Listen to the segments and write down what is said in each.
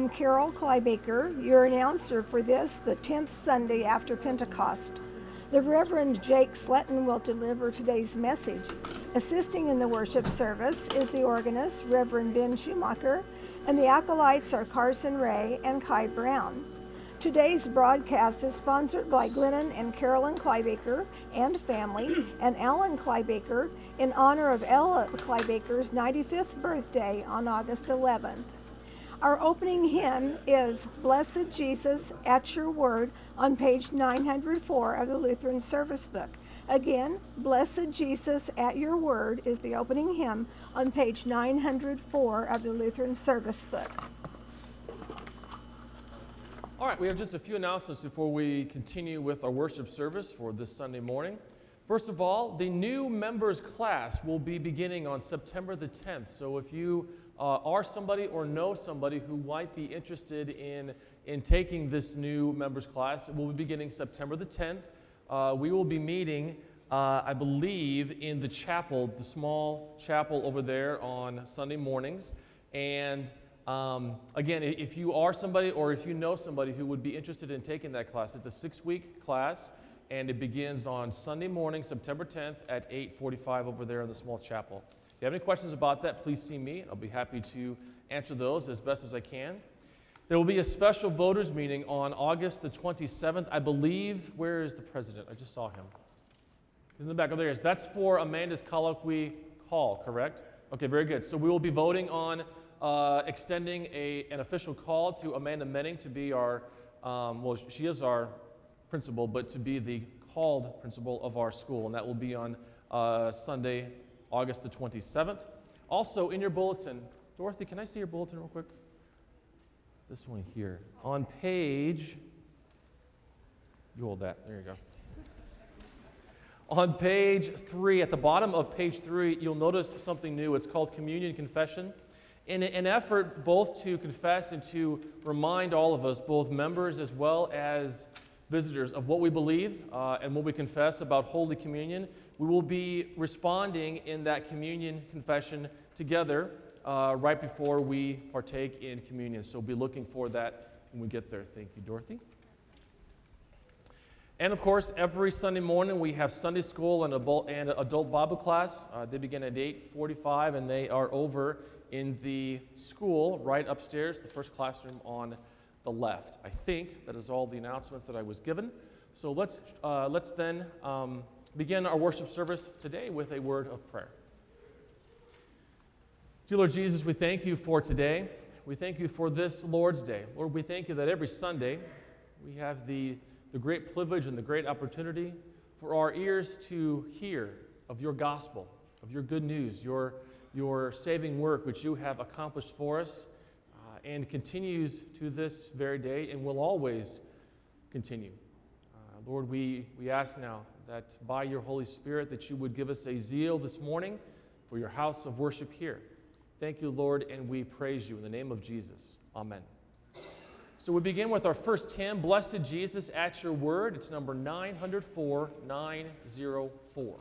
am Carol Clybaker, your announcer for this, the 10th Sunday after Pentecost. The Reverend Jake Sletton will deliver today's message. Assisting in the worship service is the organist, Reverend Ben Schumacher, and the acolytes are Carson Ray and Kai Brown. Today's broadcast is sponsored by Glennon and Carolyn Clybaker and family, and Alan Clybaker in honor of Ella Clybaker's 95th birthday on August 11th. Our opening hymn is Blessed Jesus at Your Word on page 904 of the Lutheran Service Book. Again, Blessed Jesus at Your Word is the opening hymn on page 904 of the Lutheran Service Book. All right, we have just a few announcements before we continue with our worship service for this Sunday morning. First of all, the new members class will be beginning on September the 10th. So if you uh, are somebody or know somebody who might be interested in, in taking this new members class, it will be beginning September the 10th. Uh, we will be meeting, uh, I believe, in the chapel, the small chapel over there on Sunday mornings. And um, again, if you are somebody or if you know somebody who would be interested in taking that class, it's a six-week class, and it begins on Sunday morning, September 10th at 8:45 over there in the small chapel. If you have any questions about that, please see me. I'll be happy to answer those as best as I can. There will be a special voters meeting on August the 27th. I believe, where is the president? I just saw him. He's in the back. Oh, there he is. That's for Amanda's colloquy call, correct? Okay, very good. So we will be voting on uh, extending a, an official call to Amanda Menning to be our, um, well, she is our principal, but to be the called principal of our school, and that will be on uh, Sunday, August the 27th. Also, in your bulletin, Dorothy, can I see your bulletin real quick? This one here. On page, you hold that, there you go. On page three, at the bottom of page three, you'll notice something new. It's called Communion Confession in an effort both to confess and to remind all of us, both members as well as visitors, of what we believe uh, and what we confess about Holy Communion, we will be responding in that communion confession together uh, right before we partake in communion. So be looking for that when we get there. Thank you, Dorothy. And of course, every Sunday morning we have Sunday school and adult, and adult Bible class. Uh, they begin at 8:45 and they are over in the school right upstairs, the first classroom on the left. I think that is all the announcements that I was given. So let's, uh, let's then um, begin our worship service today with a word of prayer. Dear Lord Jesus, we thank you for today. We thank you for this Lord's Day. Lord, we thank you that every Sunday we have the, the great privilege and the great opportunity for our ears to hear of your gospel, of your good news, your your saving work, which you have accomplished for us and continues to this very day and will always continue. Uh, Lord, we, we ask now that by your Holy Spirit that you would give us a zeal this morning for your house of worship here. Thank you, Lord, and we praise you in the name of Jesus. Amen. So we begin with our first hymn, Blessed Jesus at Your Word. It's number 904, 904.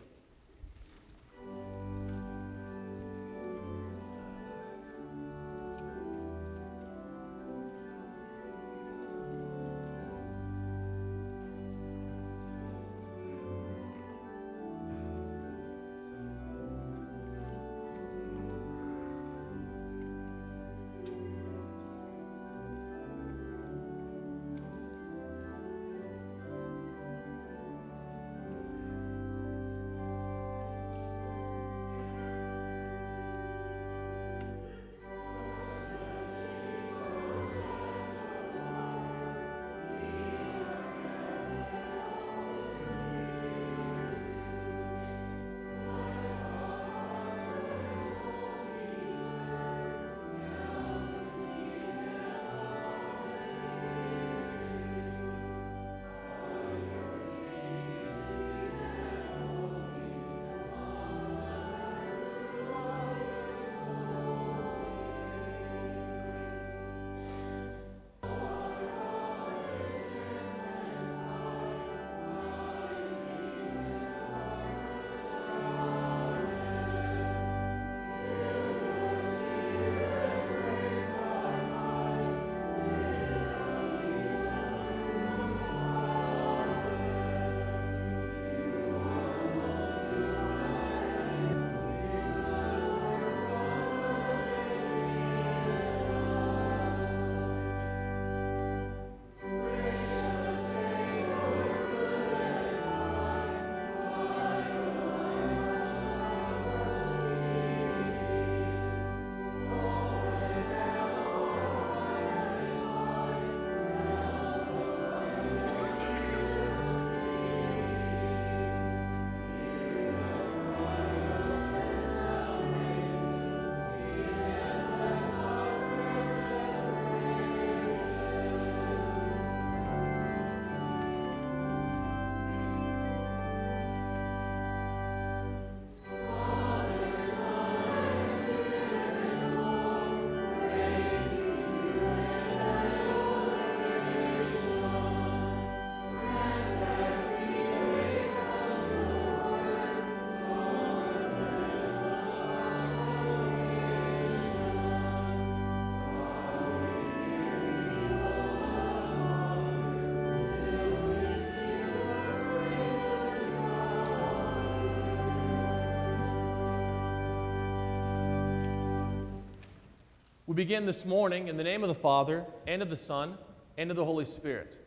Begin this morning in the name of the Father, and of the Son, and of the Holy Spirit.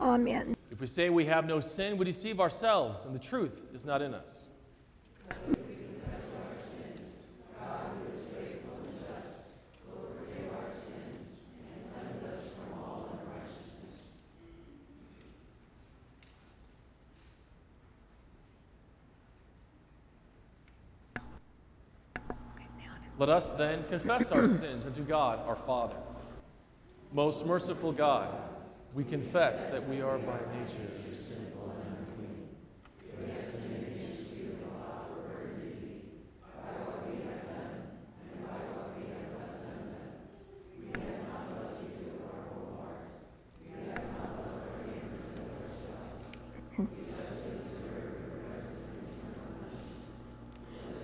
Amen. If we say we have no sin, we deceive ourselves, and the truth is not in us. Let us then confess our sins unto God our Father. Most merciful God, we confess that we are by nature sinful and unclean.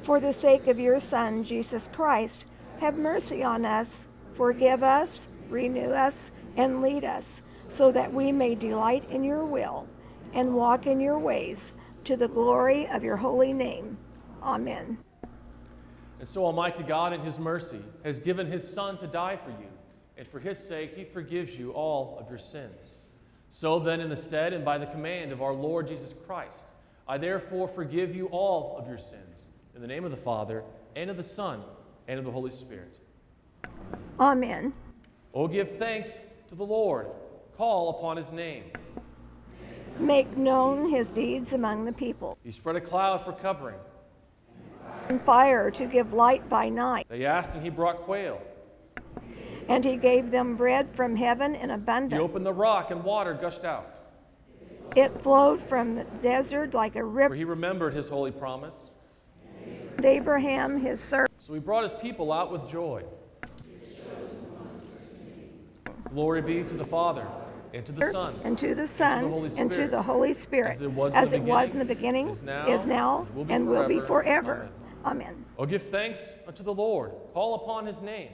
For the sake of your Son, Jesus Christ, have mercy on us, forgive us, renew us, and lead us, so that we may delight in your will and walk in your ways to the glory of your holy name. Amen. And so Almighty God, in His mercy, has given His Son to die for you, and for His sake He forgives you all of your sins. So then, in the stead and by the command of our Lord Jesus Christ, I therefore forgive you all of your sins, in the name of the Father, and of the Son, and of the Holy Spirit. Amen. Oh, give thanks to the Lord, call upon His name. Make known his deeds among the people, He spread a cloud for covering. and fire to give light by night. They asked, and He brought quail. And he gave them bread from heaven in abundance. He opened the rock, and water gushed out. It flowed from the desert like a For river. He remembered His holy promise. And Abraham, his servant, So he brought his people out with joy. Glory be to the Father, and to the Son, and to the Son, Holy and to Spirit, the Holy Spirit, as it was in the it was beginning, in the beginning, is now, is now, and will be and will be forever. forever. Amen. Oh, give thanks unto the Lord. Call upon his name.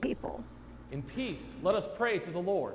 People. In peace, let us pray to the Lord.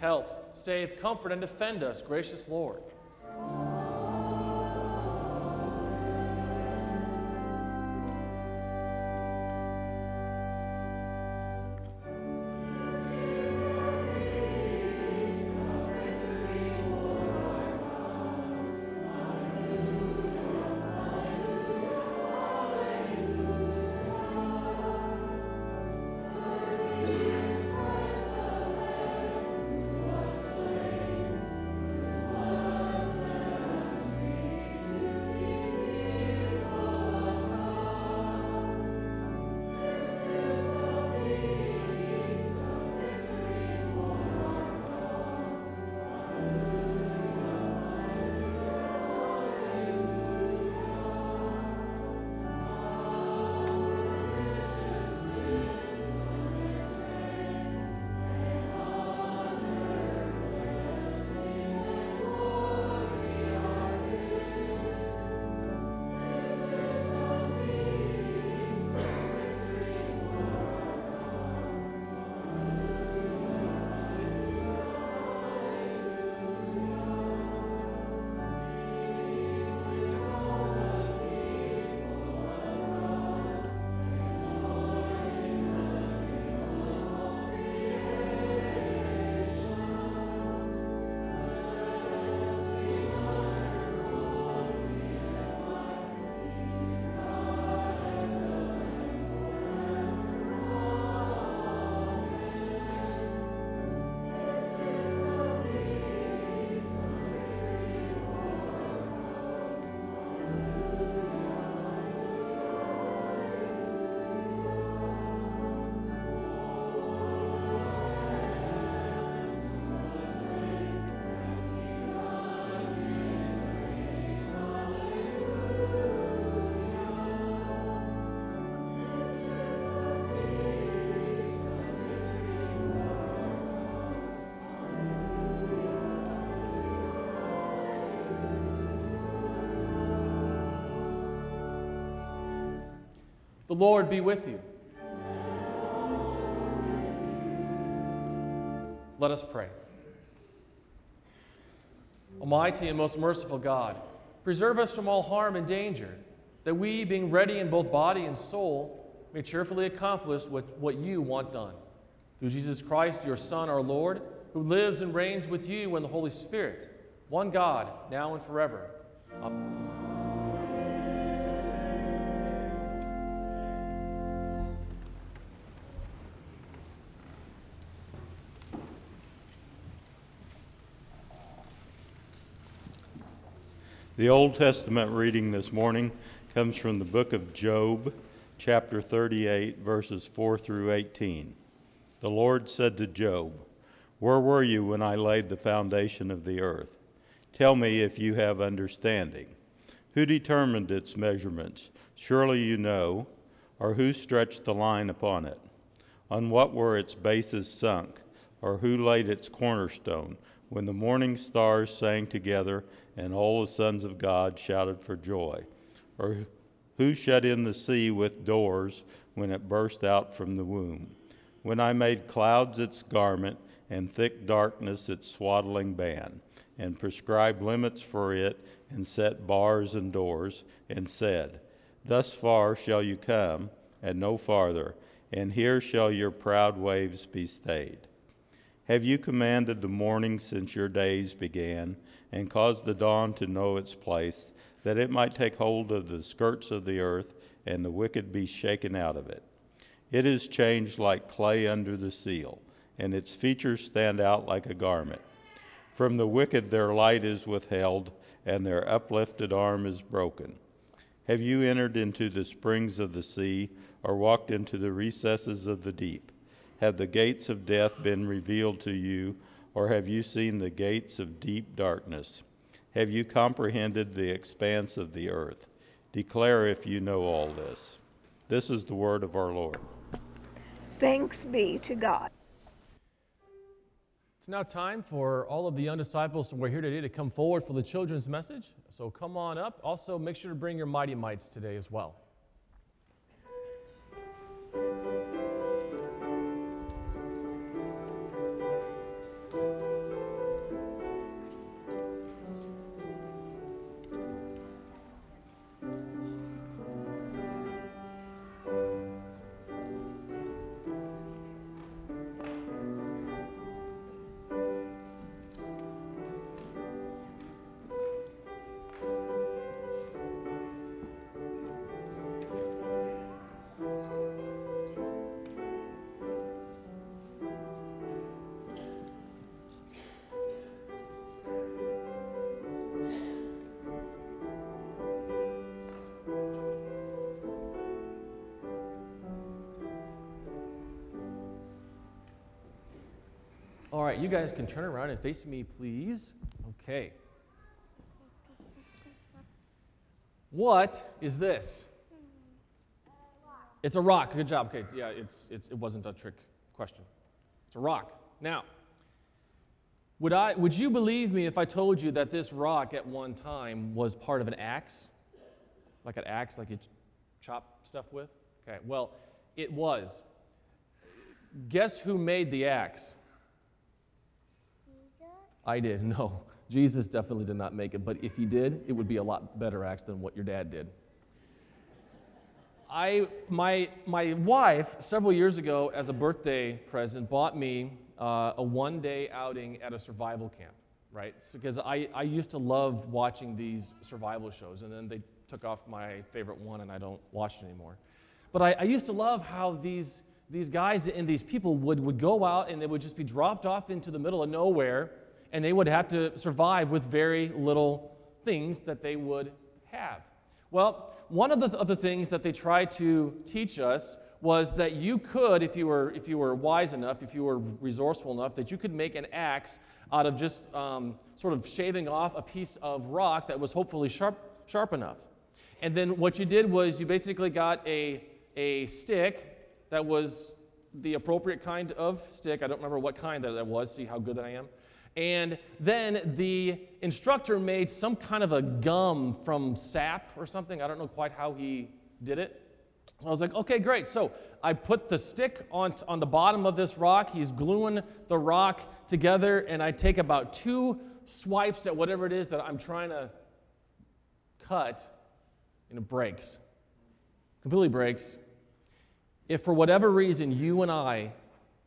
Help, save, comfort, and defend us, gracious Lord. Lord be with you. Let us pray. Almighty and most merciful God, preserve us from all harm and danger, that we, being ready in both body and soul, may cheerfully accomplish what, what you want done. Through Jesus Christ, your Son, our Lord, who lives and reigns with you in the Holy Spirit, one God, now and forever. Amen. The Old Testament reading this morning comes from the book of Job, chapter 38, verses 4 through 18. The Lord said to Job, Where were you when I laid the foundation of the earth? Tell me if you have understanding. Who determined its measurements? Surely you know. Or who stretched the line upon it? On what were its bases sunk? Or who laid its cornerstone? When the morning stars sang together and all the sons of God shouted for joy? Or who shut in the sea with doors when it burst out from the womb? When I made clouds its garment and thick darkness its swaddling band, and prescribed limits for it, and set bars and doors, and said, Thus far shall you come, and no farther, and here shall your proud waves be stayed. Have you commanded the morning since your days began, and caused the dawn to know its place, that it might take hold of the skirts of the earth, and the wicked be shaken out of it? It is changed like clay under the seal, and its features stand out like a garment. From the wicked their light is withheld, and their uplifted arm is broken. Have you entered into the springs of the sea, or walked into the recesses of the deep? Have the gates of death been revealed to you, or have you seen the gates of deep darkness? Have you comprehended the expanse of the earth? Declare if you know all this. This is the word of our Lord. Thanks be to God. It's now time for all of the young disciples who are here today to come forward for the children's message. So come on up. Also, make sure to bring your mighty mites today as well. Right, you guys can turn around and face me, please. Okay. What is this? It's a rock. Good job. Okay, yeah, it's, it's, it wasn't a trick question. It's a rock. Now, would, I, would you believe me if I told you that this rock at one time was part of an axe? Like an axe, like you chop stuff with? Okay, well, it was. Guess who made the axe? I did. No, Jesus definitely did not make it, but if he did, it would be a lot better axe than what your dad did. I, my, my wife, several years ago, as a birthday present, bought me uh, a one day outing at a survival camp, right? Because so, I, I used to love watching these survival shows, and then they took off my favorite one, and I don't watch it anymore. But I, I used to love how these, these guys and these people would, would go out and they would just be dropped off into the middle of nowhere and they would have to survive with very little things that they would have. Well, one of the, of the things that they tried to teach us was that you could, if you, were, if you were wise enough, if you were resourceful enough, that you could make an axe out of just um, sort of shaving off a piece of rock that was hopefully sharp, sharp enough. And then what you did was you basically got a, a stick that was the appropriate kind of stick. I don't remember what kind that, was, see how good that I am. And then the instructor made some kind of a gum from sap or something. I don't know quite how he did it. I was like, okay, great. So I put the stick on, on the bottom of this rock. He's gluing the rock together, and I take about two swipes at whatever it is that I'm trying to cut, and it breaks. Completely breaks. If for whatever reason you and I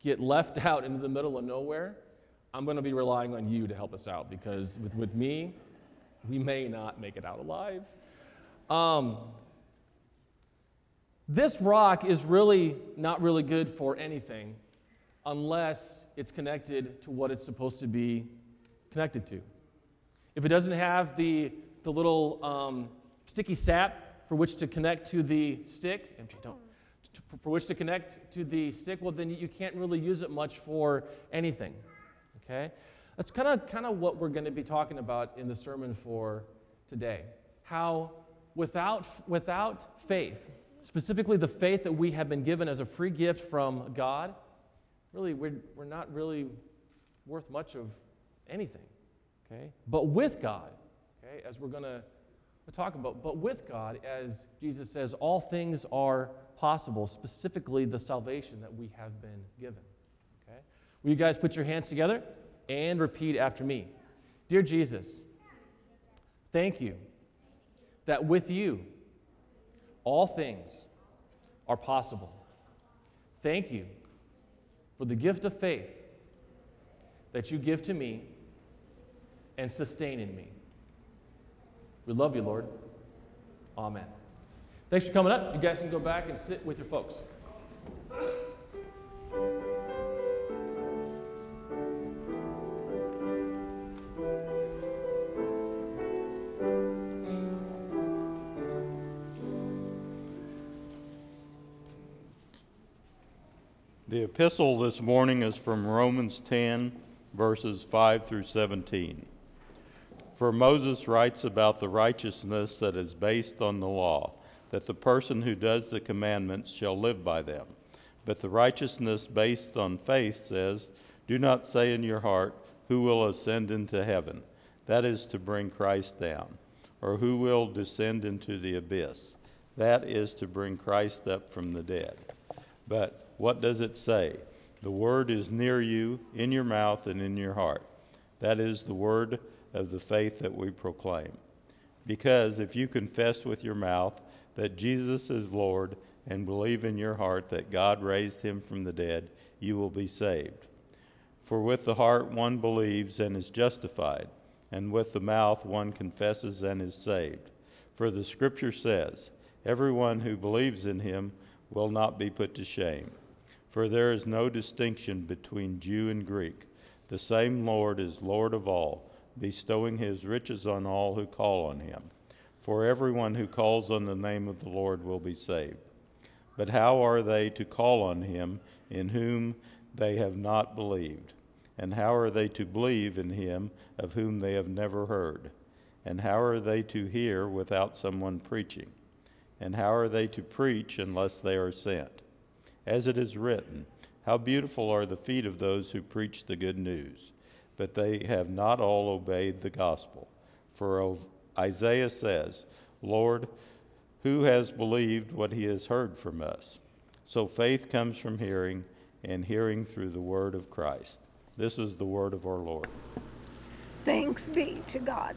get left out into the middle of nowhere, I'm going to be relying on you to help us out because with, with me, we may not make it out alive. Um, this rock is really not really good for anything unless it's connected to what it's supposed to be connected to. If it doesn't have the, the little um, sticky sap for which to connect to the stick, MJ, don't, for which to connect to the stick, well, then you can't really use it much for anything. Okay? That's kind of kind of what we're going to be talking about in the sermon for today. How without without faith, specifically the faith that we have been given as a free gift from God, really, we're, we're not really worth much of anything. Okay? But with God, okay, as we're going to talk about, but with God, as Jesus says, all things are possible, specifically the salvation that we have been given. Will you guys put your hands together and repeat after me? Dear Jesus, thank you that with you, all things are possible. Thank you for the gift of faith that you give to me and sustain in me. We love you, Lord. Amen. Thanks for coming up. You guys can go back and sit with your folks. Epistle this morning is from Romans 10, verses 5 through 17. For Moses writes about the righteousness that is based on the law, that the person who does the commandments shall live by them. But the righteousness based on faith says, Do not say in your heart, Who will ascend into heaven? That is to bring Christ down. Or who will descend into the abyss? That is to bring Christ up from the dead. But what does it say? The word is near you, in your mouth and in your heart. That is the word of the faith that we proclaim. Because if you confess with your mouth that Jesus is Lord and believe in your heart that God raised him from the dead, you will be saved. For with the heart one believes and is justified, and with the mouth one confesses and is saved. For the scripture says, Everyone who believes in him will not be put to shame. For there is no distinction between Jew and Greek. The same Lord is Lord of all, bestowing his riches on all who call on him. For everyone who calls on the name of the Lord will be saved. But how are they to call on him in whom they have not believed? And how are they to believe in him of whom they have never heard? And how are they to hear without someone preaching? And how are they to preach unless they are sent? As it is written, How beautiful are the feet of those who preach the good news! But they have not all obeyed the gospel. For Isaiah says, Lord, who has believed what he has heard from us? So faith comes from hearing, and hearing through the word of Christ. This is the word of our Lord. Thanks be to God.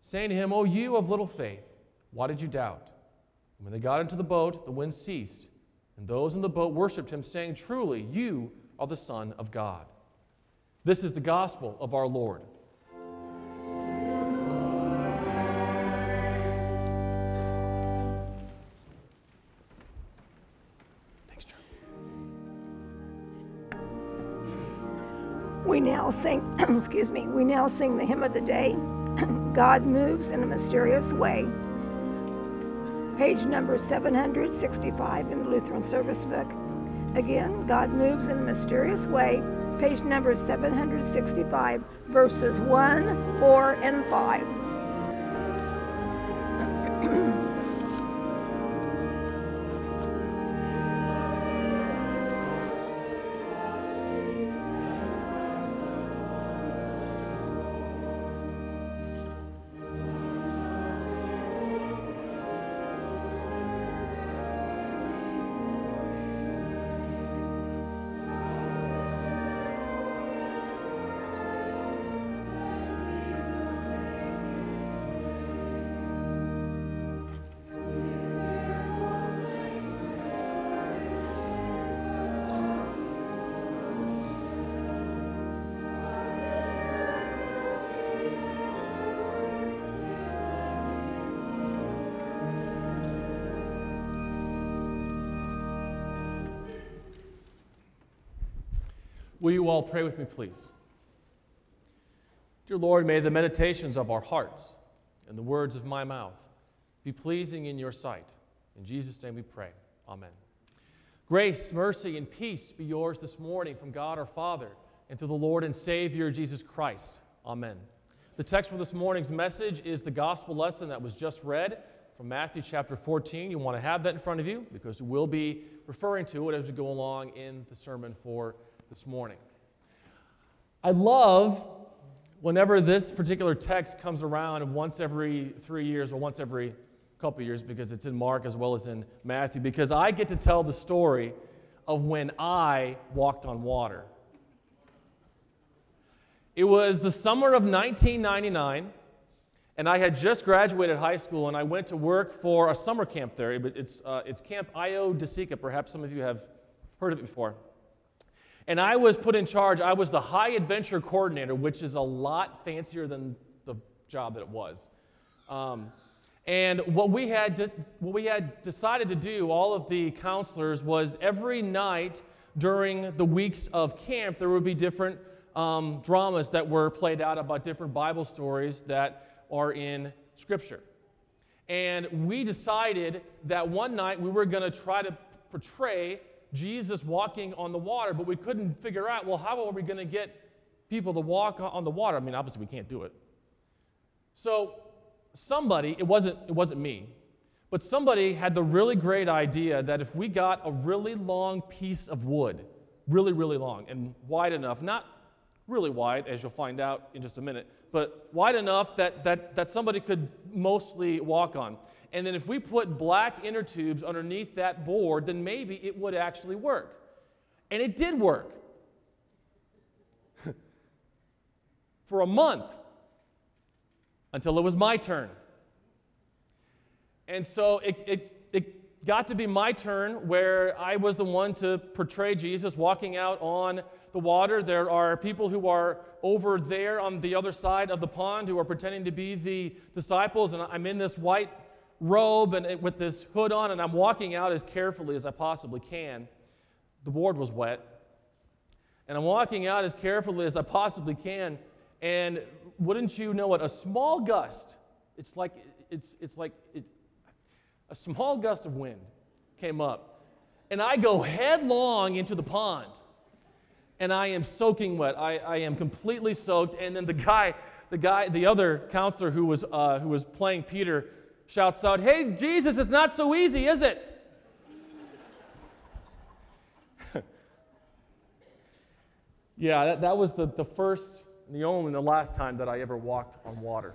saying to him, O you of little faith, why did you doubt? And when they got into the boat, the wind ceased, and those in the boat worshipped him, saying, Truly, you are the Son of God. This is the gospel of our Lord. We now sing, excuse me, we now sing the hymn of the day, God Moves in a Mysterious Way. Page number 765 in the Lutheran Service Book. Again, God moves in a mysterious way. Page number 765, verses 1, 4, and 5. Will you all pray with me, please? Dear Lord, may the meditations of our hearts and the words of my mouth be pleasing in your sight. In Jesus' name we pray. Amen. Grace, mercy, and peace be yours this morning from God our Father and through the Lord and Savior Jesus Christ. Amen. The text for this morning's message is the gospel lesson that was just read from Matthew chapter 14. You want to have that in front of you because we'll be referring to it as we go along in the sermon for this morning. I love whenever this particular text comes around once every three years or once every couple years because it's in Mark as well as in Matthew because I get to tell the story of when I walked on water. It was the summer of 1999, and I had just graduated high school, and I went to work for a summer camp there. It's, uh, it's Camp Ayo Dasika. Perhaps some of you have heard of it before. And I was put in charge. I was the high adventure coordinator, which is a lot fancier than the job that it was. Um, and what we, had to, what we had decided to do, all of the counselors, was every night during the weeks of camp, there would be different um, dramas that were played out about different Bible stories that are in Scripture. And we decided that one night we were going to try to portray Jesus walking on the water, but we couldn't figure out, well, how are we going to get people to walk on the water? I mean, obviously, we can't do it. So, somebody, it wasn't, it wasn't me, but somebody had the really great idea that if we got a really long piece of wood, really, really long and wide enough, not really wide, as you'll find out in just a minute, but wide enough that, that, that somebody could mostly walk on. And then if we put black inner tubes underneath that board, then maybe it would actually work. And it did work. For a month until it was my turn. And so it, it, it got to be my turn where I was the one to portray Jesus walking out on the water. There are people who are over there on the other side of the pond who are pretending to be the disciples, and I'm in this white robe and with this hood on, and I'm walking out as carefully as I possibly can. The board was wet. And I'm walking out as carefully as I possibly can. And wouldn't you know it, a small gust, it's like, it's, it's like it, a small gust of wind came up. And I go headlong into the pond. And I am soaking wet. I, I am completely soaked. And then the guy, the guy, the other counselor who was, uh, who was playing Peter, shouts out, Hey, Jesus, it's not so easy, is it? Yeah, that, that was the, the first, the only, and the last time that I ever walked on water.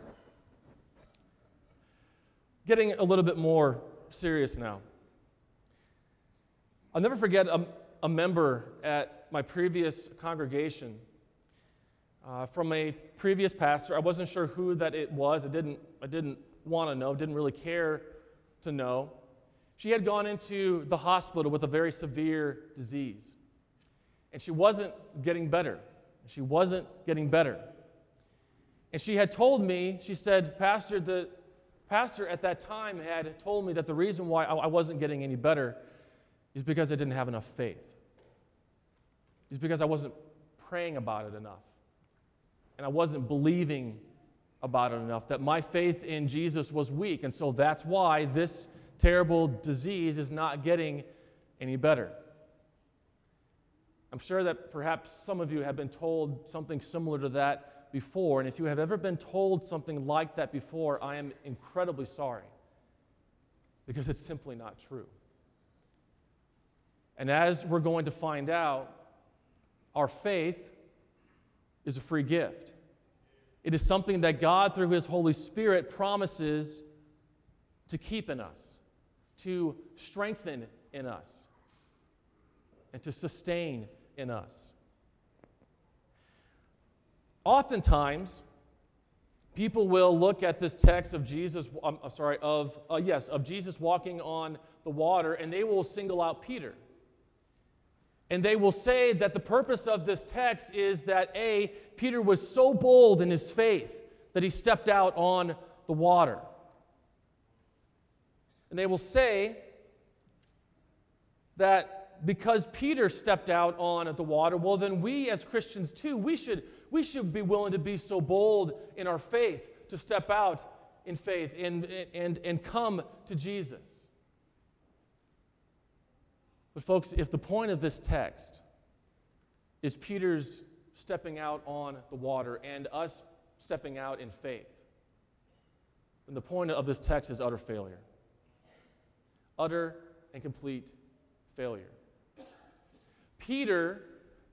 Getting a little bit more serious now. I'll never forget a, a member at my previous congregation uh, from a previous pastor. I wasn't sure who that it was. I didn't, I didn't want to know, didn't really care to know. She had gone into the hospital with a very severe disease, and she wasn't getting better. She wasn't getting better. And she had told me, she said, Pastor, the pastor at that time had told me that the reason why I wasn't getting any better is because I didn't have enough faith. Is because I wasn't praying about it enough. And I wasn't believing about it enough, that my faith in Jesus was weak. And so that's why this terrible disease is not getting any better. I'm sure that perhaps some of you have been told something similar to that before. And if you have ever been told something like that before, I am incredibly sorry because it's simply not true. And as we're going to find out, our faith is a free gift. It is something that God, through His Holy Spirit, promises to keep in us, to strengthen in us, and to sustain in us. Oftentimes, people will look at this text of Jesus, I'm sorry, of, uh, yes, of Jesus walking on the water, and they will single out Peter. And they will say that the purpose of this text is that A, Peter was so bold in his faith that he stepped out on the water. And they will say that because Peter stepped out on the water, well, then we as Christians too, we should, we should be willing to be so bold in our faith to step out in faith and, and, and come to Jesus. But, folks, if the point of this text is Peter's stepping out on the water and us stepping out in faith, then the point of this text is utter failure. Utter and complete failure. Peter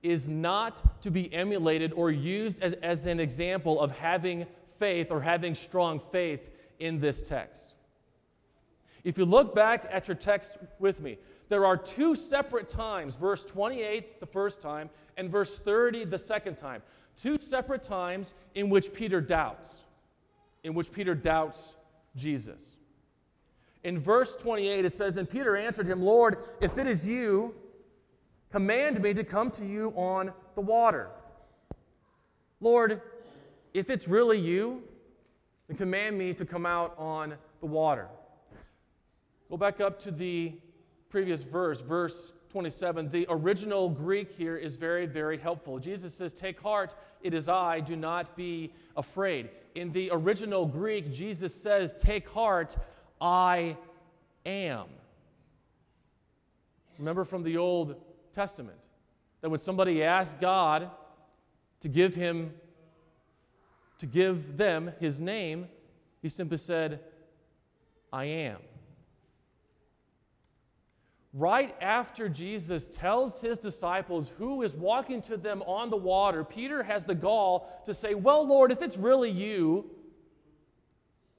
is not to be emulated or used as, as an example of having faith or having strong faith in this text. If you look back at your text with me, there are two separate times, verse 28 the first time and verse 30 the second time. Two separate times in which Peter doubts, in which Peter doubts Jesus. In verse 28, it says, And Peter answered him, Lord, if it is you, command me to come to you on the water. Lord, if it's really you, then command me to come out on the water. Go back up to the previous verse, verse 27, the original Greek here is very, very helpful. Jesus says, Take heart, it is I, do not be afraid. In the original Greek, Jesus says, Take heart, I am. Remember from the Old Testament that when somebody asked God to give him, to give them his name, he simply said, I am right after Jesus tells his disciples who is walking to them on the water, Peter has the gall to say, Well, Lord, if it's really you,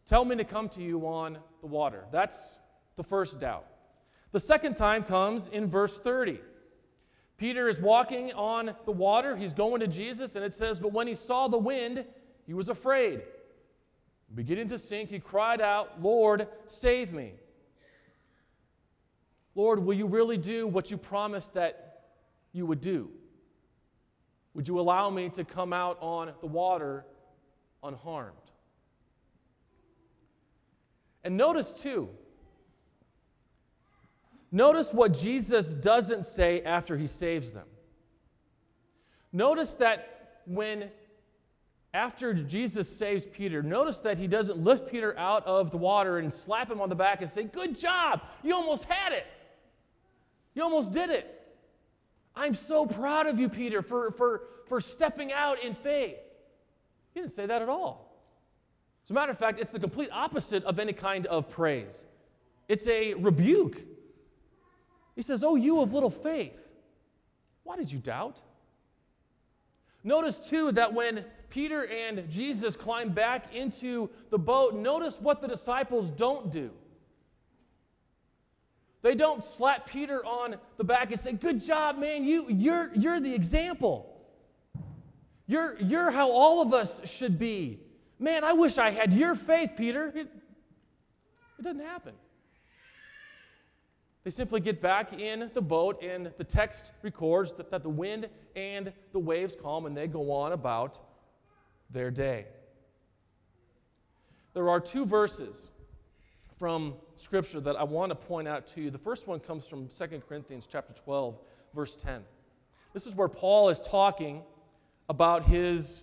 tell me to come to you on the water. That's the first doubt. The second time comes in verse 30. Peter is walking on the water. He's going to Jesus, and it says, But when he saw the wind, he was afraid. Beginning to sink, he cried out, Lord, save me. Lord, will you really do what you promised that you would do? Would you allow me to come out on the water unharmed? And notice, too, notice what Jesus doesn't say after he saves them. Notice that when, after Jesus saves Peter, notice that he doesn't lift Peter out of the water and slap him on the back and say, Good job, you almost had it. You almost did it. I'm so proud of you, Peter, for, for, for stepping out in faith. He didn't say that at all. As a matter of fact, it's the complete opposite of any kind of praise. It's a rebuke. He says, Oh, you of little faith, why did you doubt? Notice too that when Peter and Jesus climb back into the boat, notice what the disciples don't do. They don't slap Peter on the back and say, Good job, man, you, you're, you're the example. You're, you're how all of us should be. Man, I wish I had your faith, Peter. It, it doesn't happen. They simply get back in the boat, and the text records that, that the wind and the waves calm, and they go on about their day. There are two verses from Scripture that I want to point out to you. The first one comes from 2 Corinthians chapter 12, verse 10. This is where Paul is talking about his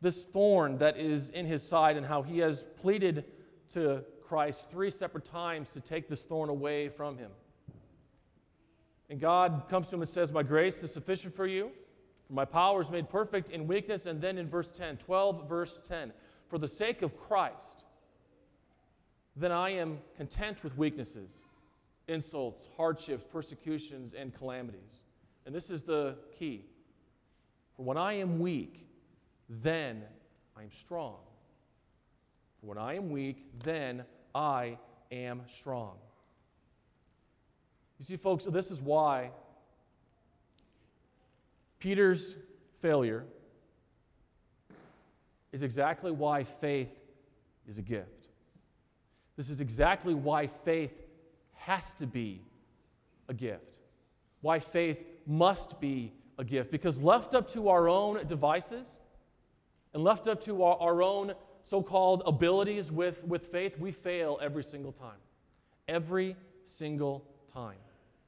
this thorn that is in his side and how he has pleaded to Christ three separate times to take this thorn away from him. And God comes to him and says, My grace is sufficient for you, for my power is made perfect in weakness. And then in verse 10, 12, verse 10, for the sake of Christ, then I am content with weaknesses, insults, hardships, persecutions, and calamities. And this is the key. For when I am weak, then I am strong. For when I am weak, then I am strong. You see, folks, this is why Peter's failure is exactly why faith is a gift. This is exactly why faith has to be a gift, why faith must be a gift. Because left up to our own devices and left up to our, our own so called abilities with, with faith, we fail every single time. Every single time.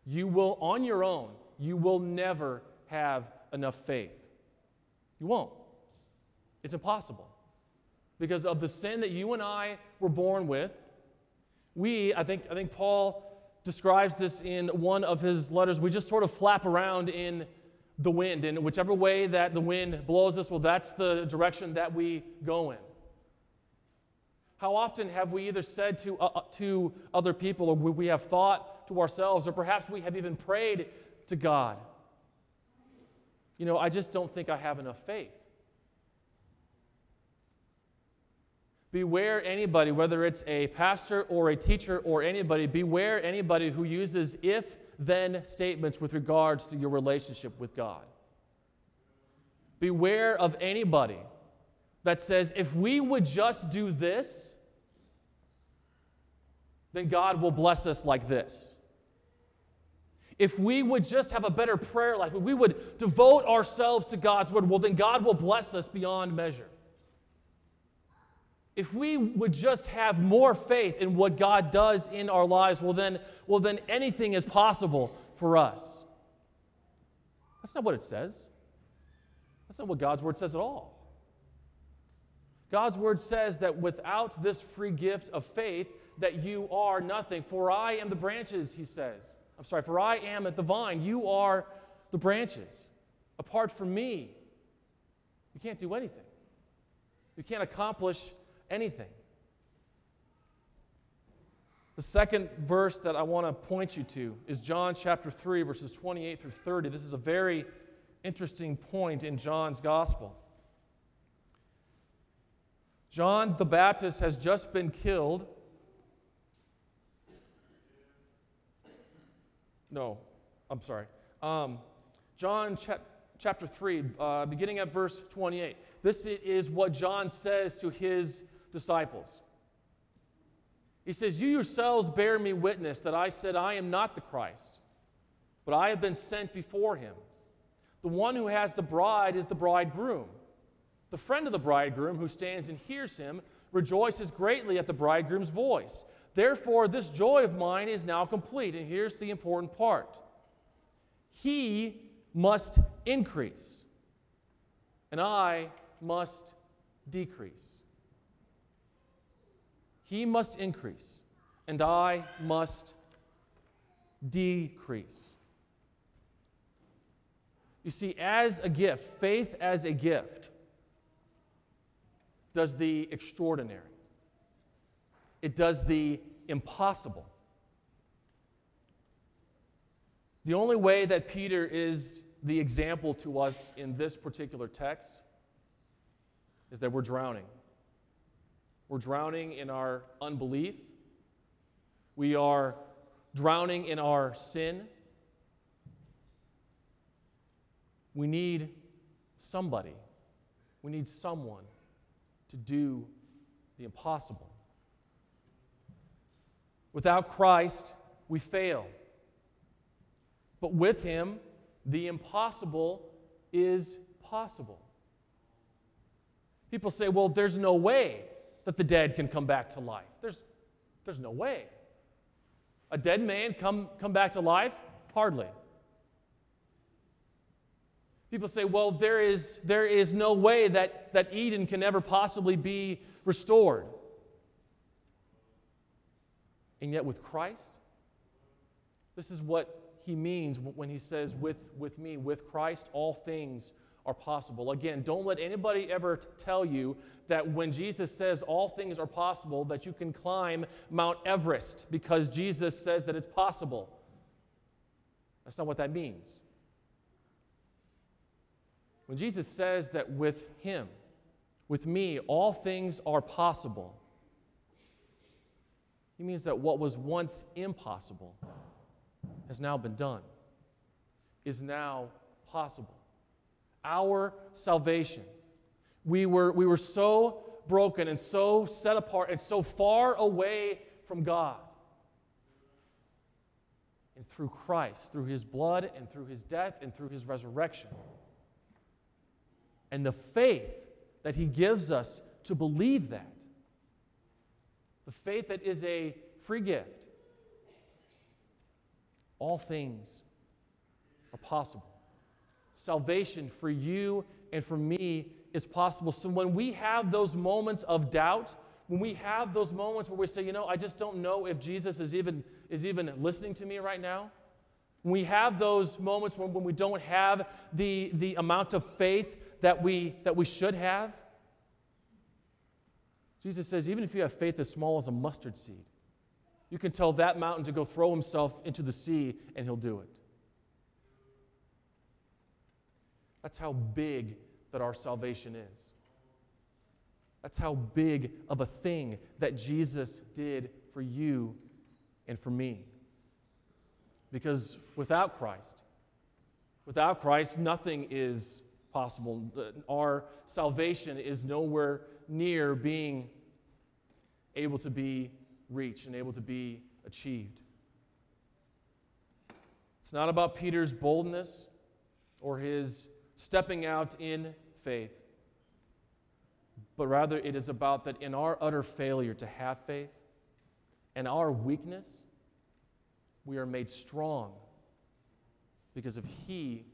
You will, on your own, you will never have enough faith. You won't. It's impossible. Because of the sin that you and I were born with, we, I think, I think Paul describes this in one of his letters, we just sort of flap around in the wind. And whichever way that the wind blows us, well, that's the direction that we go in. How often have we either said to, uh, uh, to other people, or we have thought to ourselves, or perhaps we have even prayed to God, you know, I just don't think I have enough faith. Beware anybody, whether it's a pastor or a teacher or anybody, beware anybody who uses if then statements with regards to your relationship with God. Beware of anybody that says, if we would just do this, then God will bless us like this. If we would just have a better prayer life, if we would devote ourselves to God's word, well, then God will bless us beyond measure. If we would just have more faith in what God does in our lives, well, then, well, then anything is possible for us. That's not what it says. That's not what God's word says at all. God's word says that without this free gift of faith, that you are nothing. For I am the branches, he says. I'm sorry, for I am at the vine. You are the branches. Apart from me, you can't do anything. You can't accomplish anything. The second verse that I want to point you to is John chapter 3, verses 28 through 30. This is a very interesting point in John's gospel. John the Baptist has just been killed No, I'm sorry. Um, John chapter 3, uh, beginning at verse 28. This is what John says to his disciples. He says, You yourselves bear me witness that I said, I am not the Christ, but I have been sent before him. The one who has the bride is the bridegroom. The friend of the bridegroom who stands and hears him rejoices greatly at the bridegroom's voice. Therefore, this joy of mine is now complete. And here's the important part He must increase, and I must decrease. He must increase, and I must decrease. You see, as a gift, faith as a gift does the extraordinary it does the impossible. The only way that Peter is the example to us in this particular text is that we're drowning. We're drowning in our unbelief. We are drowning in our sin. We need somebody, we need someone to do the impossible. Without Christ, we fail. But with Him, the impossible is possible. People say, well, there's no way that the dead can come back to life. There's, there's no way. A dead man come, come back to life? Hardly. People say, well, there is, there is no way that, that Eden can ever possibly be restored. And yet, with Christ, this is what he means when he says, with, with me, with Christ, all things are possible. Again, don't let anybody ever tell you that when Jesus says all things are possible, that you can climb Mount Everest because Jesus says that it's possible. That's not what that means. When Jesus says that with him, with me, all things are possible, he means that what was once impossible has now been done, is now possible. Our salvation. We were, we were so broken and so set apart and so far away from God. And through Christ, through his blood and through his death and through his resurrection, and the faith that he gives us to believe that, the faith that is a free gift, all things are possible. Salvation for you and for me is possible. So when we have those moments of doubt, when we have those moments where we say, you know, I just don't know if Jesus is even, is even listening to me right now, when we have those moments when, when we don't have the, the amount of faith that we, that we should have, Jesus says, even if you have faith as small as a mustard seed, you can tell that mountain to go throw himself into the sea and he'll do it. That's how big that our salvation is. That's how big of a thing that Jesus did for you and for me. Because without Christ, without Christ, nothing is possible. Our salvation is nowhere near being able to be reached and able to be achieved. It's not about Peter's boldness or his stepping out in faith, but rather it is about that in our utter failure to have faith and our weakness, we are made strong because of He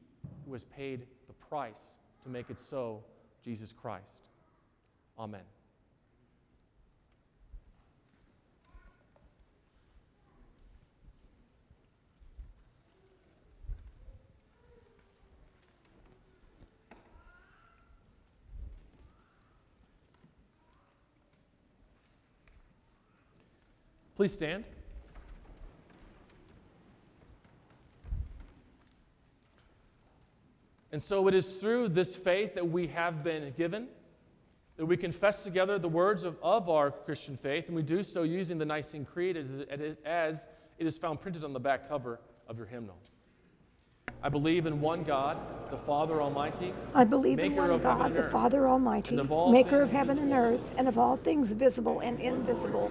who has paid the price to make it so, Jesus Christ. Amen. Please stand. And so it is through this faith that we have been given that we confess together the words of, of our Christian faith, and we do so using the Nicene Creed as, as it is found printed on the back cover of your hymnal. I believe in one God, the Father Almighty. I believe in one God, the Father Almighty, maker of heaven and earth, and of all things visible and invisible,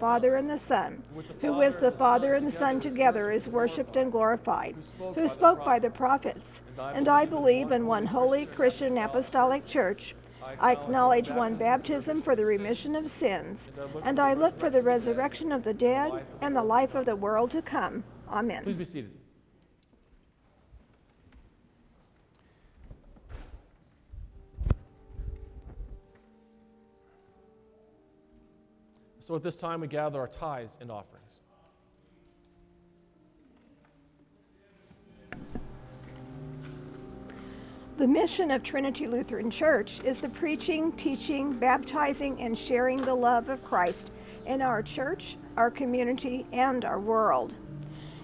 Father and the Son, who with the Father and the Son together is worshipped and glorified, who spoke by the prophets. And I believe in one holy Christian apostolic church. I acknowledge one baptism for the remission of sins, and I look for the resurrection of the dead and the life of the world to come. Amen. Please be seated. So at this time, we gather our tithes and offerings. The mission of Trinity Lutheran Church is the preaching, teaching, baptizing, and sharing the love of Christ in our church, our community, and our world.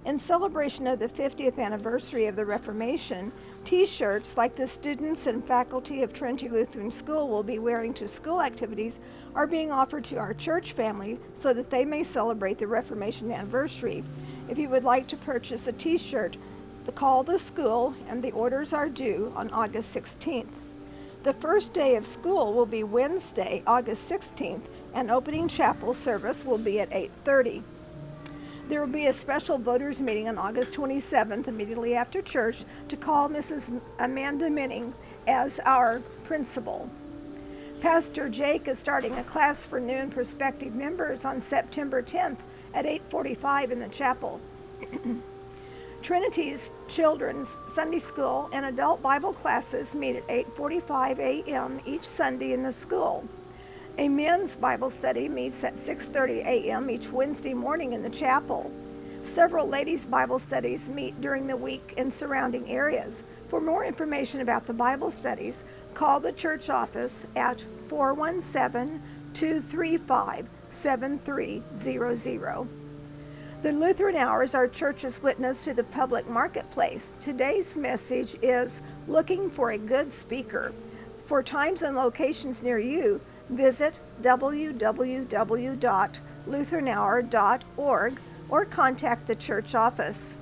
In celebration of the 50th anniversary of the Reformation, t shirts like the students and faculty of Trinity Lutheran School will be wearing to school activities are being offered to our church family so that they may celebrate the Reformation anniversary. If you would like to purchase a t shirt, call the school and the orders are due on August 16th. The first day of school will be Wednesday, August 16th, and opening chapel service will be at 8:30. There will be a special voters meeting on August 27th, immediately after church, to call Mrs. Amanda Minning as our principal. Pastor Jake is starting a class for new and prospective members on September 10th at 8:45 in the chapel. Trinity's children's Sunday school and adult Bible classes meet at 8:45 a.m. each Sunday in the school. A men's Bible study meets at 6:30 a.m. each Wednesday morning in the chapel. Several ladies' Bible studies meet during the week in surrounding areas. For more information about the Bible studies, call the church office at 417 235 7300. The Lutheran Hour is our church's witness to the public marketplace. Today's message is looking for a good speaker. For times and locations near you, visit www.lutheranhour.org or contact the church office.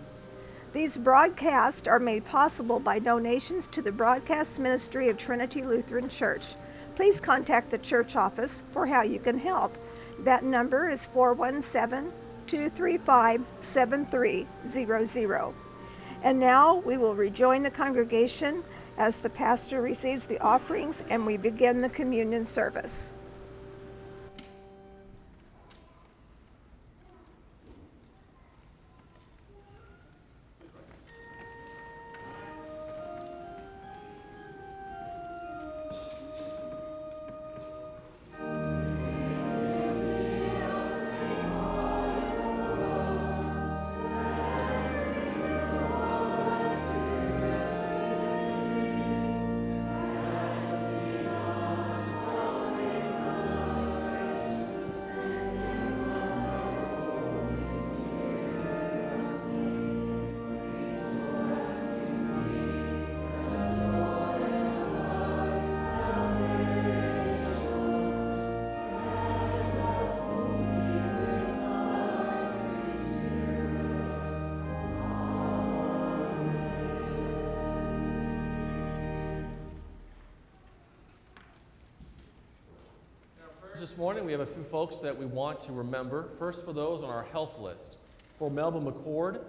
These broadcasts are made possible by donations to the broadcast ministry of Trinity Lutheran Church. Please contact the church office for how you can help. That number is 417 235 7300. And now we will rejoin the congregation as the pastor receives the offerings and we begin the communion service. Morning, we have a few folks that we want to remember. First, for those on our health list for Melba McCord,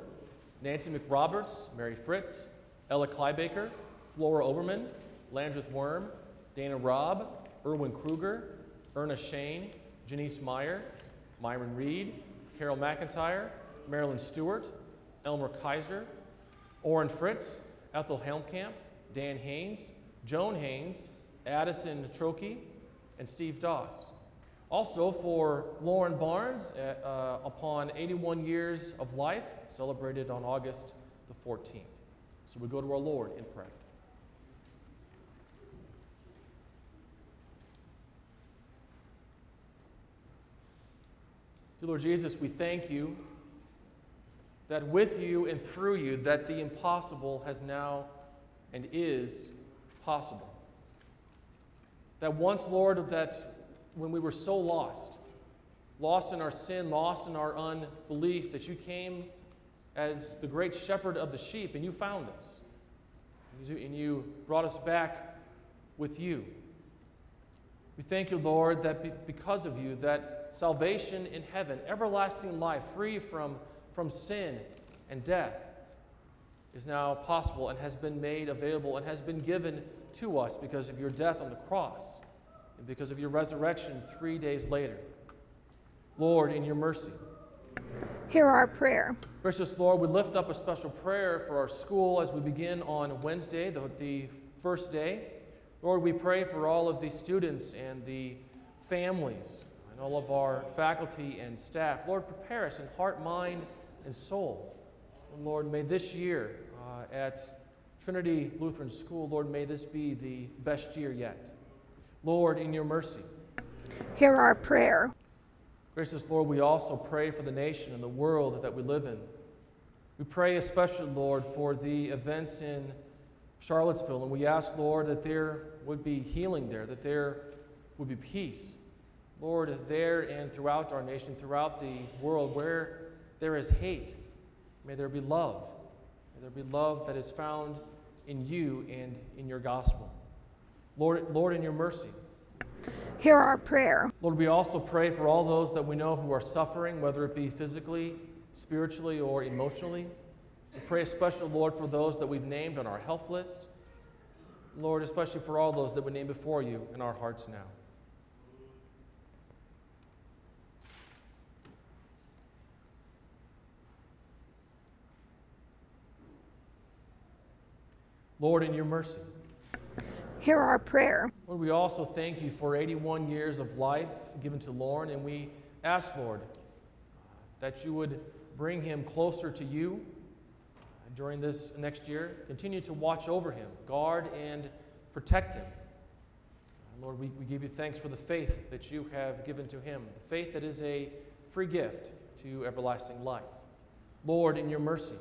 Nancy McRoberts, Mary Fritz, Ella Kleibaker, Flora Oberman, Landreth Worm, Dana Robb, Erwin Kruger, Erna Shane, Janice Meyer, Myron Reed, Carol McIntyre, Marilyn Stewart, Elmer Kaiser, Orrin Fritz, Ethel Helmkamp, Dan Haynes, Joan Haynes, Addison Trokey, and Steve Doss. Also for Lauren Barnes, uh, uh, upon 81 years of life, celebrated on August the 14th. So we go to our Lord in prayer. Dear Lord Jesus, we thank you that with you and through you that the impossible has now and is possible. That once, Lord, of that when we were so lost, lost in our sin, lost in our unbelief, that you came as the great shepherd of the sheep and you found us. And you brought us back with you. We thank you, Lord, that because of you, that salvation in heaven, everlasting life, free from, from sin and death, is now possible and has been made available and has been given to us because of your death on the cross and because of your resurrection three days later. Lord, in your mercy, Hear our prayer. Gracious Lord, we lift up a special prayer for our school as we begin on Wednesday, the, the first day. Lord, we pray for all of the students and the families and all of our faculty and staff. Lord, prepare us in heart, mind, and soul. And Lord, may this year uh, at Trinity Lutheran School, Lord, may this be the best year yet. Lord, in your mercy. Hear our prayer. Gracious Lord, we also pray for the nation and the world that we live in. We pray especially, Lord, for the events in Charlottesville, and we ask, Lord, that there would be healing there, that there would be peace. Lord, there and throughout our nation, throughout the world, where there is hate, may there be love. May there be love that is found in you and in your gospel. Lord, Lord, in your mercy, Hear our prayer. Lord, we also pray for all those that we know who are suffering, whether it be physically, spiritually, or emotionally. We pray especially, Lord, for those that we've named on our health list. Lord, especially for all those that we name before you in our hearts now. Lord, in your mercy. Hear our prayer. Lord, we also thank you for 81 years of life given to Lauren, and we ask, Lord, that you would bring him closer to you during this next year. Continue to watch over him, guard and protect him. Lord, we, we give you thanks for the faith that you have given to him, the faith that is a free gift to everlasting life. Lord, in your mercy.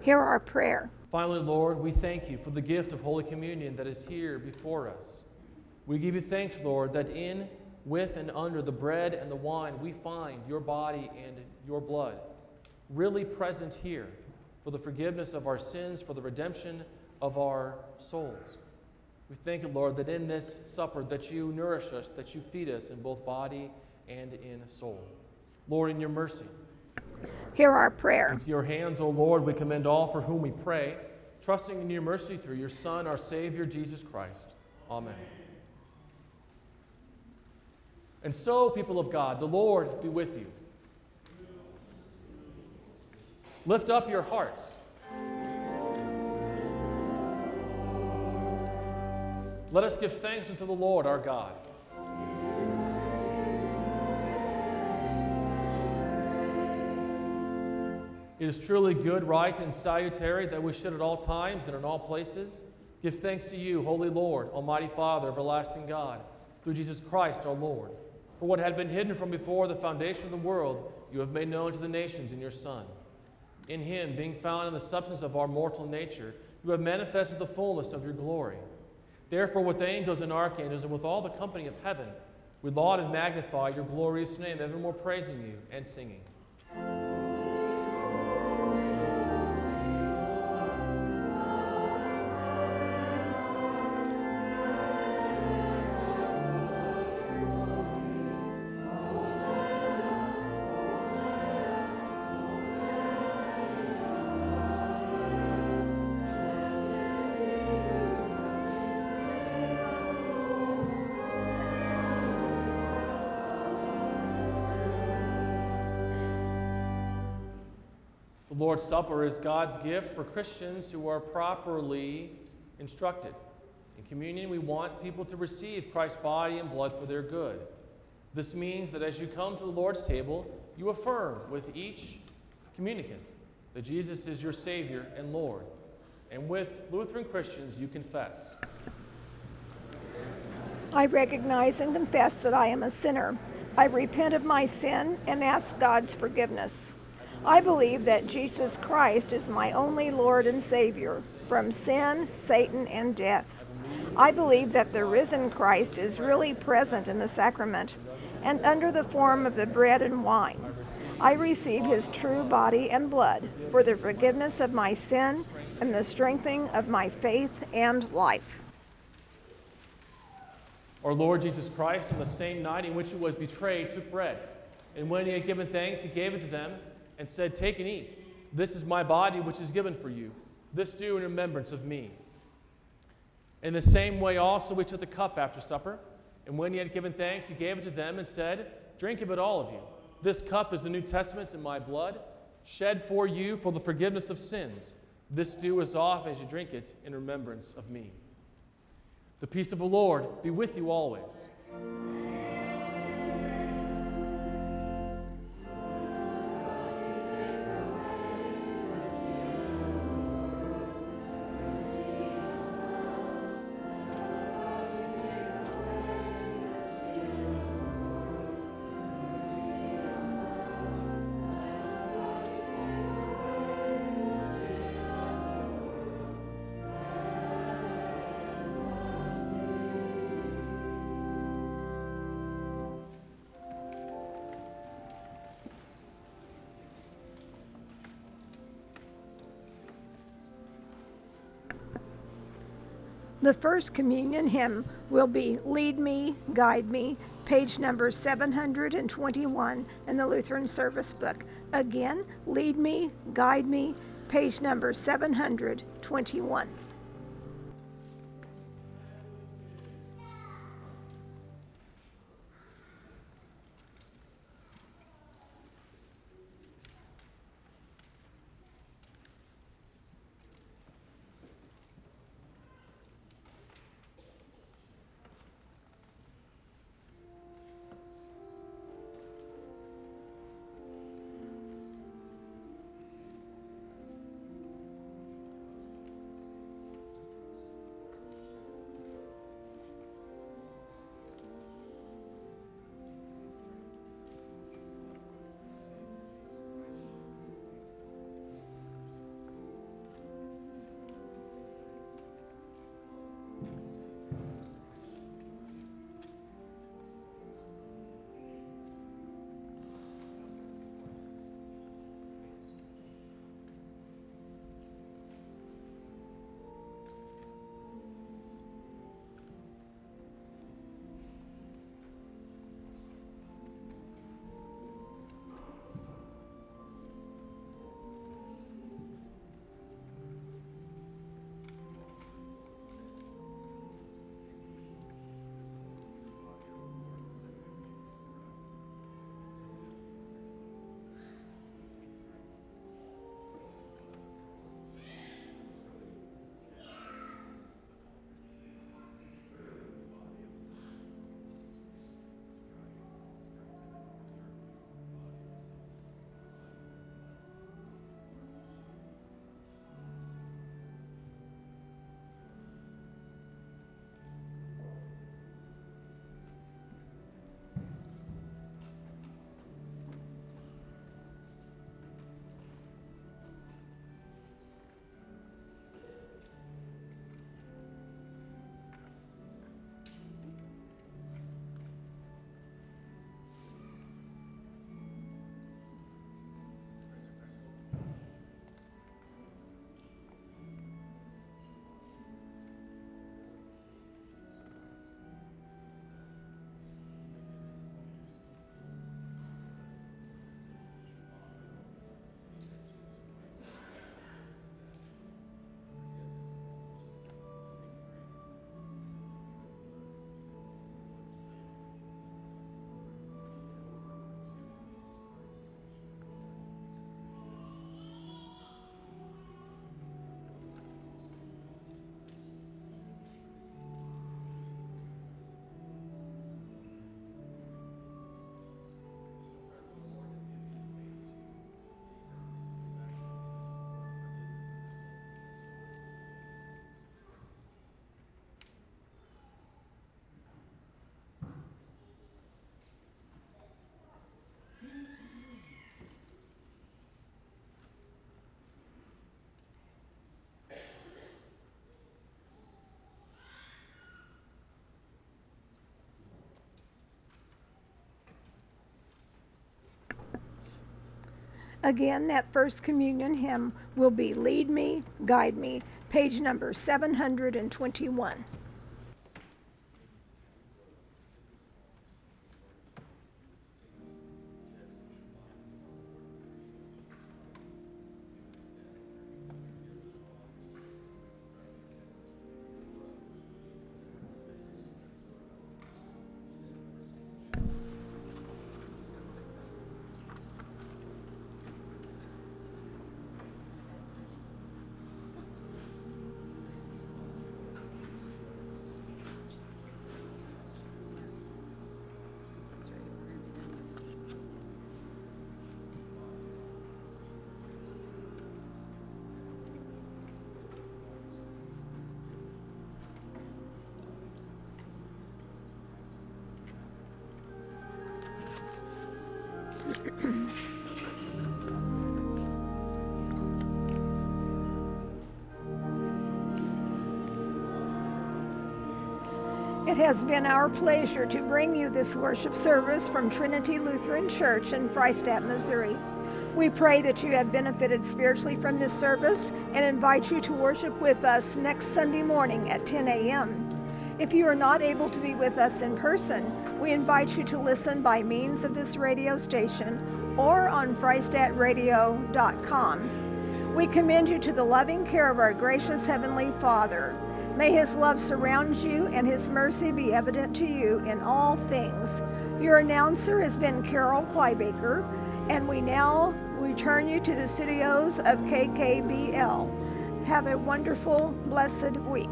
Hear our prayer. Finally, Lord, we thank you for the gift of Holy Communion that is here before us. We give you thanks, Lord, that in, with, and under the bread and the wine we find your body and your blood, really present here for the forgiveness of our sins, for the redemption of our souls. We thank you, Lord, that in this supper that you nourish us, that you feed us in both body and in soul. Lord, in your mercy, Hear our prayer. into your hands, O Lord, we commend all for whom we pray, trusting in your mercy through your Son, our Savior, Jesus Christ. Amen. And so, people of God, the Lord be with you. Lift up your hearts. Let us give thanks unto the Lord our God. It is truly good, right, and salutary that we should at all times and in all places give thanks to you, Holy Lord, Almighty Father, everlasting God, through Jesus Christ our Lord. For what had been hidden from before the foundation of the world, you have made known to the nations in your Son. In him, being found in the substance of our mortal nature, you have manifested the fullness of your glory. Therefore, with angels and archangels and with all the company of heaven, we laud and magnify your glorious name, evermore praising you and singing. Lord's Supper is God's gift for Christians who are properly instructed. In communion, we want people to receive Christ's body and blood for their good. This means that as you come to the Lord's table, you affirm with each communicant that Jesus is your Savior and Lord. And with Lutheran Christians, you confess. I recognize and confess that I am a sinner. I repent of my sin and ask God's forgiveness. I believe that Jesus Christ is my only Lord and Savior from sin, Satan, and death. I believe that the risen Christ is really present in the sacrament and under the form of the bread and wine. I receive his true body and blood for the forgiveness of my sin and the strengthening of my faith and life. Our Lord Jesus Christ, on the same night in which he was betrayed, took bread. And when he had given thanks, he gave it to them and said, Take and eat. This is my body, which is given for you. This do in remembrance of me. In the same way, also, we took the cup after supper. And when he had given thanks, he gave it to them and said, Drink of it, all of you. This cup is the New Testament in my blood, shed for you for the forgiveness of sins. This do as often as you drink it in remembrance of me. The peace of the Lord be with you always. The first communion hymn will be Lead Me, Guide Me, page number 721 in the Lutheran Service Book. Again, Lead Me, Guide Me, page number 721. Again, that first communion hymn will be Lead Me, Guide Me, page number 721. It has been our pleasure to bring you this worship service from Trinity Lutheran Church in Freistatt, Missouri. We pray that you have benefited spiritually from this service and invite you to worship with us next Sunday morning at 10 a.m. If you are not able to be with us in person, we invite you to listen by means of this radio station or on freistattradio.com. We commend you to the loving care of our gracious Heavenly Father. May His love surround you and His mercy be evident to you in all things. Your announcer has been Carol Kleibaker, and we now return you to the studios of KKBL. Have a wonderful, blessed week.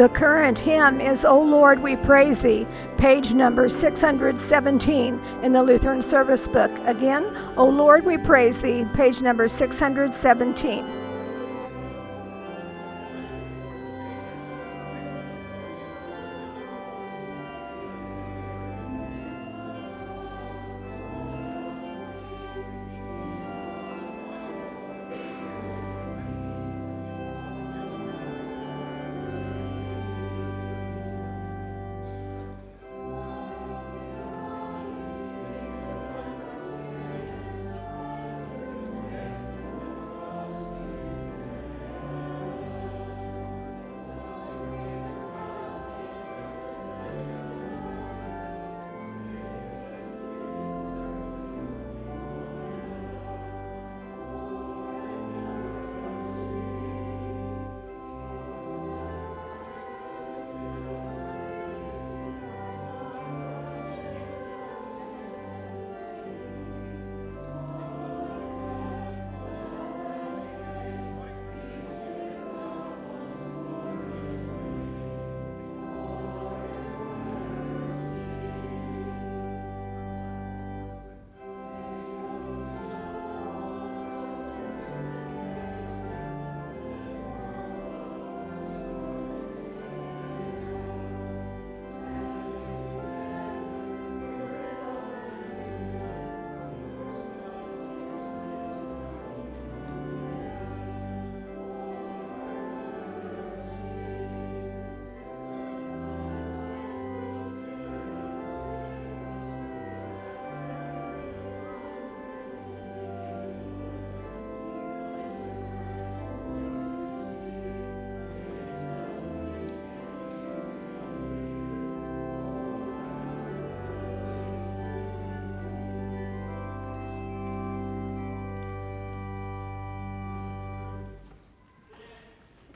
The current hymn is O Lord, We Praise Thee, page number 617 in the Lutheran Service Book. Again, O Lord, We Praise Thee, page number 617.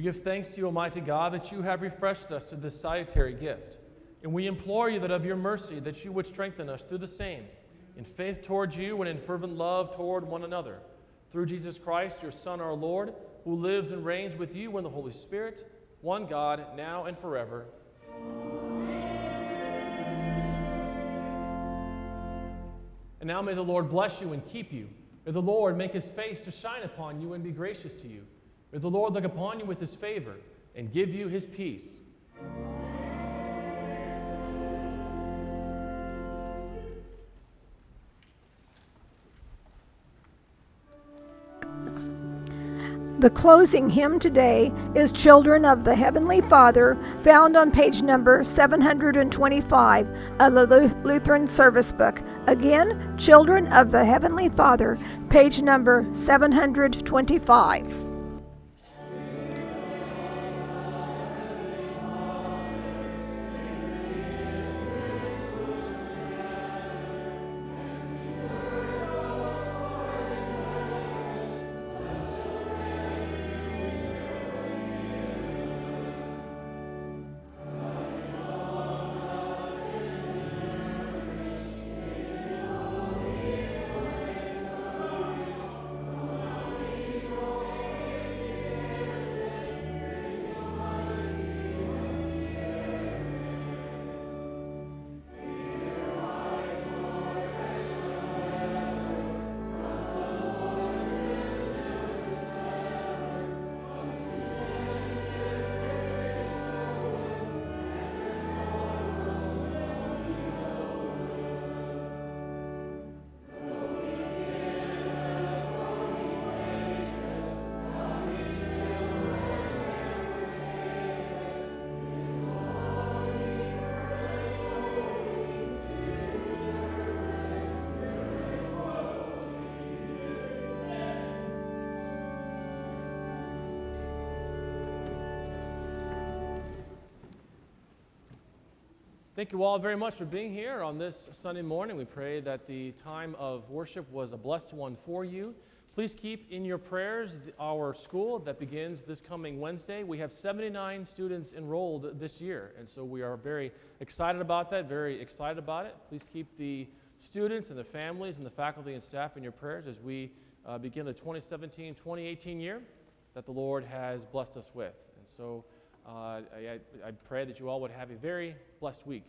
We give thanks to you, Almighty God, that you have refreshed us to this salutary gift. And we implore you that of your mercy that you would strengthen us through the same, in faith towards you and in fervent love toward one another. Through Jesus Christ, your Son, our Lord, who lives and reigns with you in the Holy Spirit, one God, now and forever. And now may the Lord bless you and keep you. May the Lord make his face to shine upon you and be gracious to you. May the Lord look upon you with his favor and give you his peace. The closing hymn today is Children of the Heavenly Father, found on page number 725 of the Lutheran Service Book. Again, Children of the Heavenly Father, page number 725. Thank you all very much for being here on this Sunday morning. We pray that the time of worship was a blessed one for you. Please keep in your prayers our school that begins this coming Wednesday. We have 79 students enrolled this year, and so we are very excited about that, very excited about it. Please keep the students and the families and the faculty and staff in your prayers as we uh, begin the 2017 2018 year that the Lord has blessed us with. And so uh, I, I pray that you all would have a very blessed week.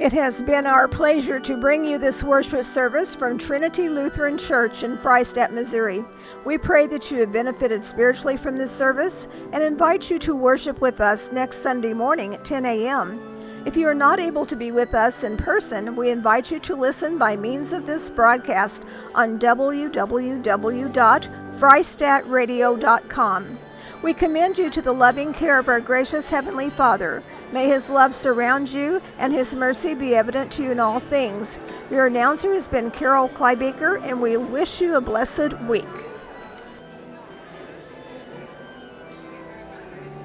It has been our pleasure to bring you this worship service from Trinity Lutheran Church in Freistatt, Missouri. We pray that you have benefited spiritually from this service and invite you to worship with us next Sunday morning at 10 a.m. If you are not able to be with us in person, we invite you to listen by means of this broadcast on www.freistattradio.com. We commend you to the loving care of our gracious Heavenly Father. May His love surround you and His mercy be evident to you in all things. Your announcer has been Carol Kleibaker, and we wish you a blessed week.